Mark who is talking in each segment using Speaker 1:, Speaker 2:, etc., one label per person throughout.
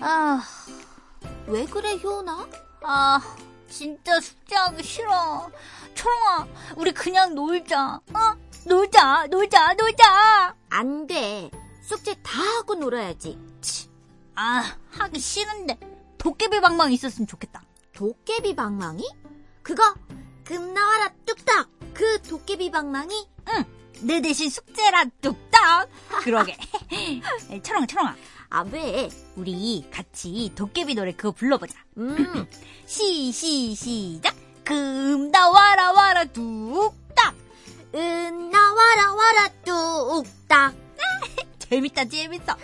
Speaker 1: 아,
Speaker 2: 왜 그래, 효나?
Speaker 1: 아, 진짜 숙제하기 싫어. 초롱아, 우리 그냥 놀자. 어? 놀자, 놀자, 놀자.
Speaker 2: 안 돼. 숙제 다 하고 놀아야지.
Speaker 1: 아, 하기 싫은데. 도깨비 방망이 있었으면 좋겠다.
Speaker 2: 도깨비 방망이? 그거 금 나와라 뚝딱. 그 도깨비 방망이?
Speaker 1: 응, 내 대신 숙제라 뚝 딱. 그러게. 초롱아, 초롱아.
Speaker 2: 아, 왜?
Speaker 1: 우리 같이 도깨비 노래 그거 불러보자.
Speaker 2: 음,
Speaker 1: 시, 시, 시작. 금 나 와라 와라 뚝딱.
Speaker 2: 은 나 와라 와라 뚝딱.
Speaker 1: 재밌다, 재밌어.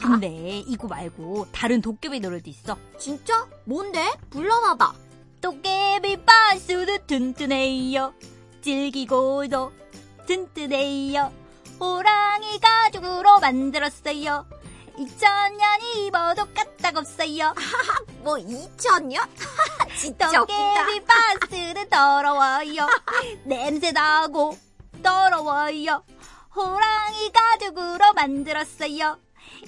Speaker 1: 근데 이거 말고 다른 도깨비 노래도 있어.
Speaker 2: 진짜? 뭔데? 불러봐봐.
Speaker 1: 도깨비 바스도 튼튼해요. 질기고도 튼튼해요. 호랑이 가죽으로 만들었어요. 2000년 입어도 까딱 없어요.
Speaker 2: 뭐 2천년? 진짜.
Speaker 1: 도깨비 바스는 더러워요. 냄새 나고 더러워요. 호랑이 가죽으로 만들었어요.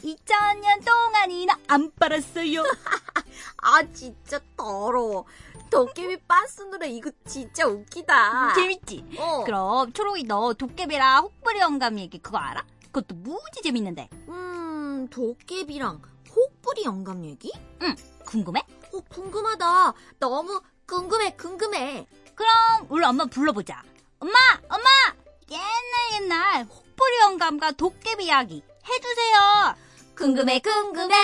Speaker 1: 2000년 동안이나 안 빨았어요.
Speaker 2: 아 진짜 더러워. 도깨비 빤스 노래 이거 진짜 웃기다.
Speaker 1: 재밌지?
Speaker 2: 어.
Speaker 1: 그럼 초록이 너 도깨비랑 혹부리 영감 얘기 그거 알아? 그것도 무지 재밌는데.
Speaker 2: 음, 도깨비랑 혹부리 영감 얘기?
Speaker 1: 궁금해?
Speaker 2: 어, 궁금하다. 너무 궁금해, 궁금해.
Speaker 1: 그럼 우리 엄마 불러보자. 엄마, 엄마, 옛날 옛날 혹부리 영감과 도깨비 이야기 해주세요. 궁금해, 궁금해.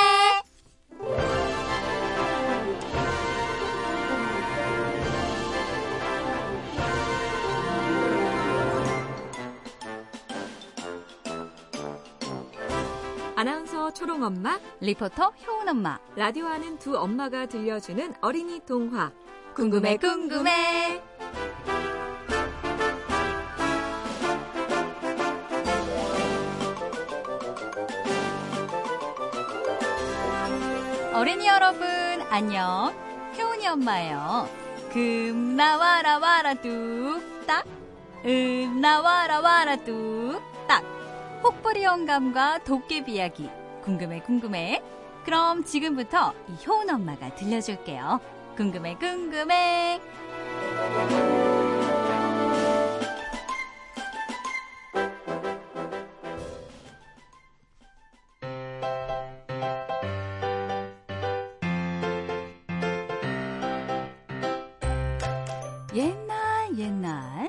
Speaker 3: 아나운서 초롱엄마,
Speaker 1: 리포터 효은 엄마.
Speaker 3: 라디오 하는 두 엄마가 들려주는 어린이 동화.
Speaker 1: 궁금해, 궁금해. 어린이 여러분, 안녕. 효은이 엄마예요. 금 나와라 와라 뚝 딱. 음 나와라 와라 뚝딱. 혹부리 영감과 도깨비 이야기. 궁금해, 궁금해. 그럼 지금부터 이 효은 엄마가 들려줄게요. 궁금해, 궁금해. 옛날 옛날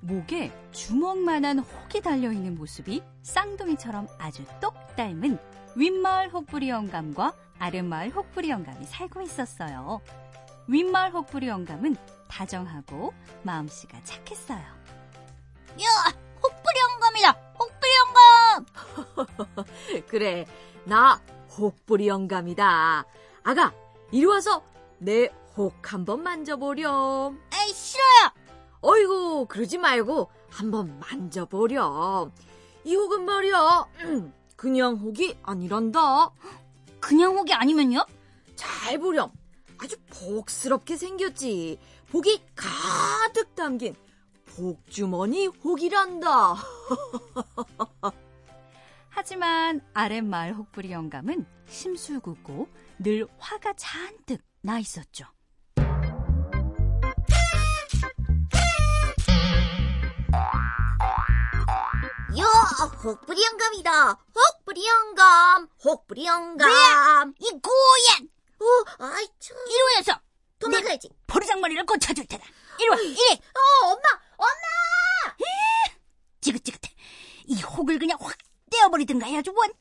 Speaker 1: 목에 주먹만한 혹이 달려있는 모습이 쌍둥이처럼 아주 똑 닮은 윗마을 혹부리 영감과 아랫마을 혹부리 영감이 살고 있었어요. 윗마을 혹부리 영감은 다정하고 마음씨가 착했어요. 야! 혹부리 영감이다! 혹부리 영감!
Speaker 3: 그래, 나 혹부리 영감이다. 아가, 이리 와서 내 혹 한번 만져보렴.
Speaker 1: 에이, 싫어요!
Speaker 3: 어이구, 그러지 말고 한번 만져보렴. 이 혹은 말이야, 음, 그냥 혹이 아니란다.
Speaker 1: 그냥 혹이 아니면요?
Speaker 3: 잘 보렴. 아주 복스럽게 생겼지. 복이 가득 담긴 복주머니 혹이란다.
Speaker 1: 하지만 아랫마을 혹부리 영감은 심술궂고 늘 화가 잔뜩 나 있었죠.
Speaker 2: 요, 혹부리 영감이다. 혹부리 영감. 혹부리 영감.
Speaker 1: 이 고얀
Speaker 2: 어, 아이, 참.
Speaker 1: 이리 와서
Speaker 2: 도망가야지.
Speaker 1: 버르장머리를 고쳐줄 테다. 이리 와, 이리.
Speaker 2: 어, 엄마, 엄마!
Speaker 1: 지긋지긋해. 이 혹을 그냥 확 떼어버리든가 해야죠, 원.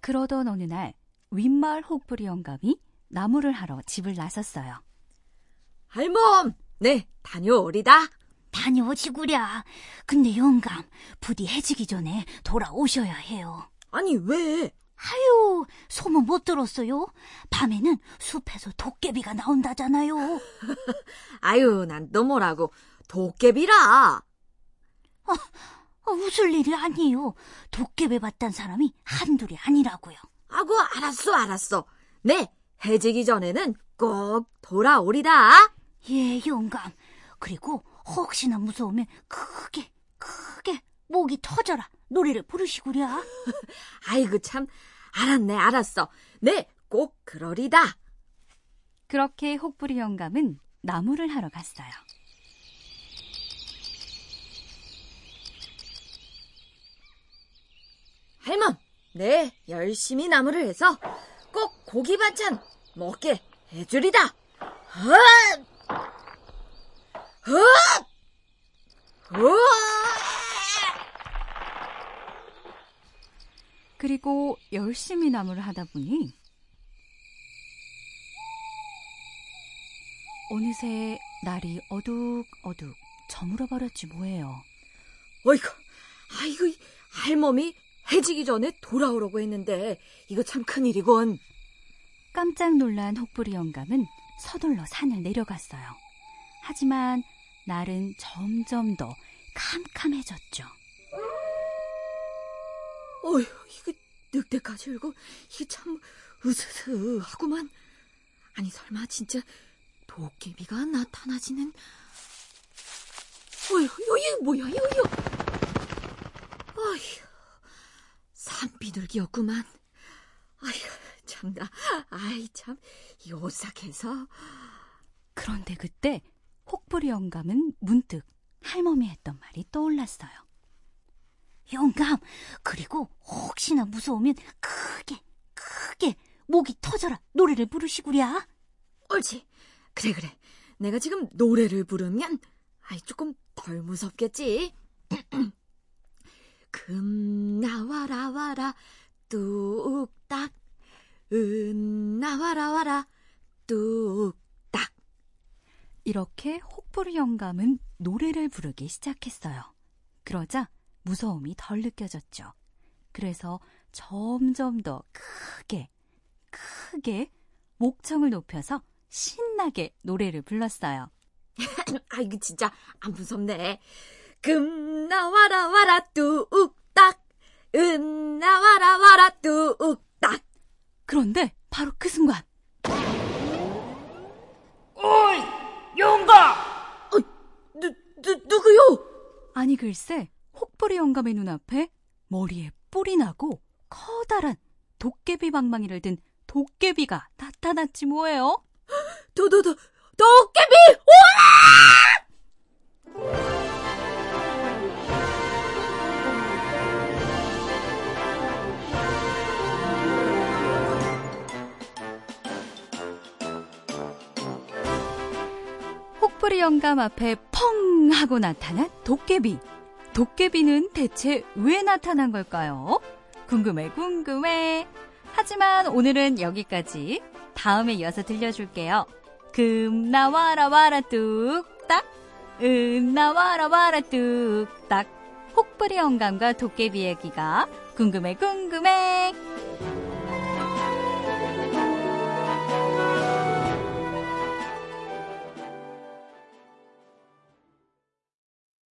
Speaker 1: 그러던 어느 날 윗마을 혹부리 영감이 나무를 하러 집을 나섰어요.
Speaker 3: 할멈, 네, 다녀오리다.
Speaker 1: 다녀오지구랴. 근데 영감, 부디 해지기 전에 돌아오셔야 해요.
Speaker 3: 아니, 왜?
Speaker 1: 아유, 소문 못 들었어요? 밤에는 숲에서 도깨비가 나온다잖아요.
Speaker 3: 아유, 난 또 뭐라고. 도깨비라.
Speaker 1: 아, 웃을 일이 아니에요. 도깨비 봤단 사람이 한둘이 아니라고요.
Speaker 3: 아고, 알았어, 알았어. 네, 해지기 전에는 꼭 돌아오리다. 예, 영감. 그리고 혹시나 무서우면 크게, 크게 목이 터져라. 노래를 부르시구랴.
Speaker 2: 아이고 참 알았네 알았어. 네 꼭 그러리다.
Speaker 3: 그렇게 혹부리 영감은 나무를 하러 갔어요.
Speaker 2: 할멈, 네 열심히 나무를 해서 꼭 고기 반찬 먹게 해주리다.
Speaker 3: 그리고 열심히 나무를 하다 보니 어느새 날이 어둑어둑 저물어 버렸지 뭐예요.
Speaker 2: 어이구, 아이고, 이 할멈이 해지기 전에 돌아오라고 했는데 이거 참 큰일이군.
Speaker 3: 깜짝 놀란 혹부리 영감은 서둘러 산을 내려갔어요. 하지만 날은 점점 더 캄캄해졌죠.
Speaker 2: 어휴, 이거 늑대까지 울고 이게 참 으스스하구만. 아니 설마 진짜 도깨비가 나타나지는? 어휴, 이거 뭐야, 이거. 어휴, 산비둘기였구만. 아휴, 참나. 아이 참, 이 오싹해서.
Speaker 3: 그런데 그때 혹부리 영감은 문득 할멈이 했던 말이 떠올랐어요. 영감, 그리고 혹시나 무서우면 크게, 크게 목이 터져라 노래를 부르시구랴.
Speaker 2: 옳지. 그래, 그래. 내가 지금 노래를 부르면, 아이, 조금 덜 무섭겠지? 금 나와라 와라, 뚝딱. 은 나와라 와라, 뚝딱.
Speaker 3: 이렇게 혹부리 영감은 노래를 부르기 시작했어요. 그러자 무서움이 덜 느껴졌죠. 그래서 점점 더 크게, 크게 목청을 높여서 신나게 노래를 불렀어요.
Speaker 2: 아이고, 진짜 안 무섭네. 금 나와라 와라, 뚝딱. 은 나와라 와라, 뚝딱.
Speaker 3: 그런데 바로 그 순간
Speaker 4: 어이, 영감!
Speaker 2: 누, 누, 누구요?
Speaker 3: 아니 글쎄 혹부리 영감의 눈앞에 머리에 뿔이 나고 커다란 도깨비 방망이를 든 도깨비가 나타났지 뭐예요.
Speaker 2: 도도도, 도깨비!
Speaker 3: 혹부 리 영감 앞에 펑 하고 나타난 도깨비. 도깨비는 대체 왜 나타난 걸까요? 궁금해, 궁금해. 하지만 오늘은 여기까지. 다음에 이어서 들려줄게요. 금 나와라 와라 뚝딱. 은 나와라 와라 뚝딱. 혹부리 영감과 도깨비 얘기가 궁금해, 궁금해.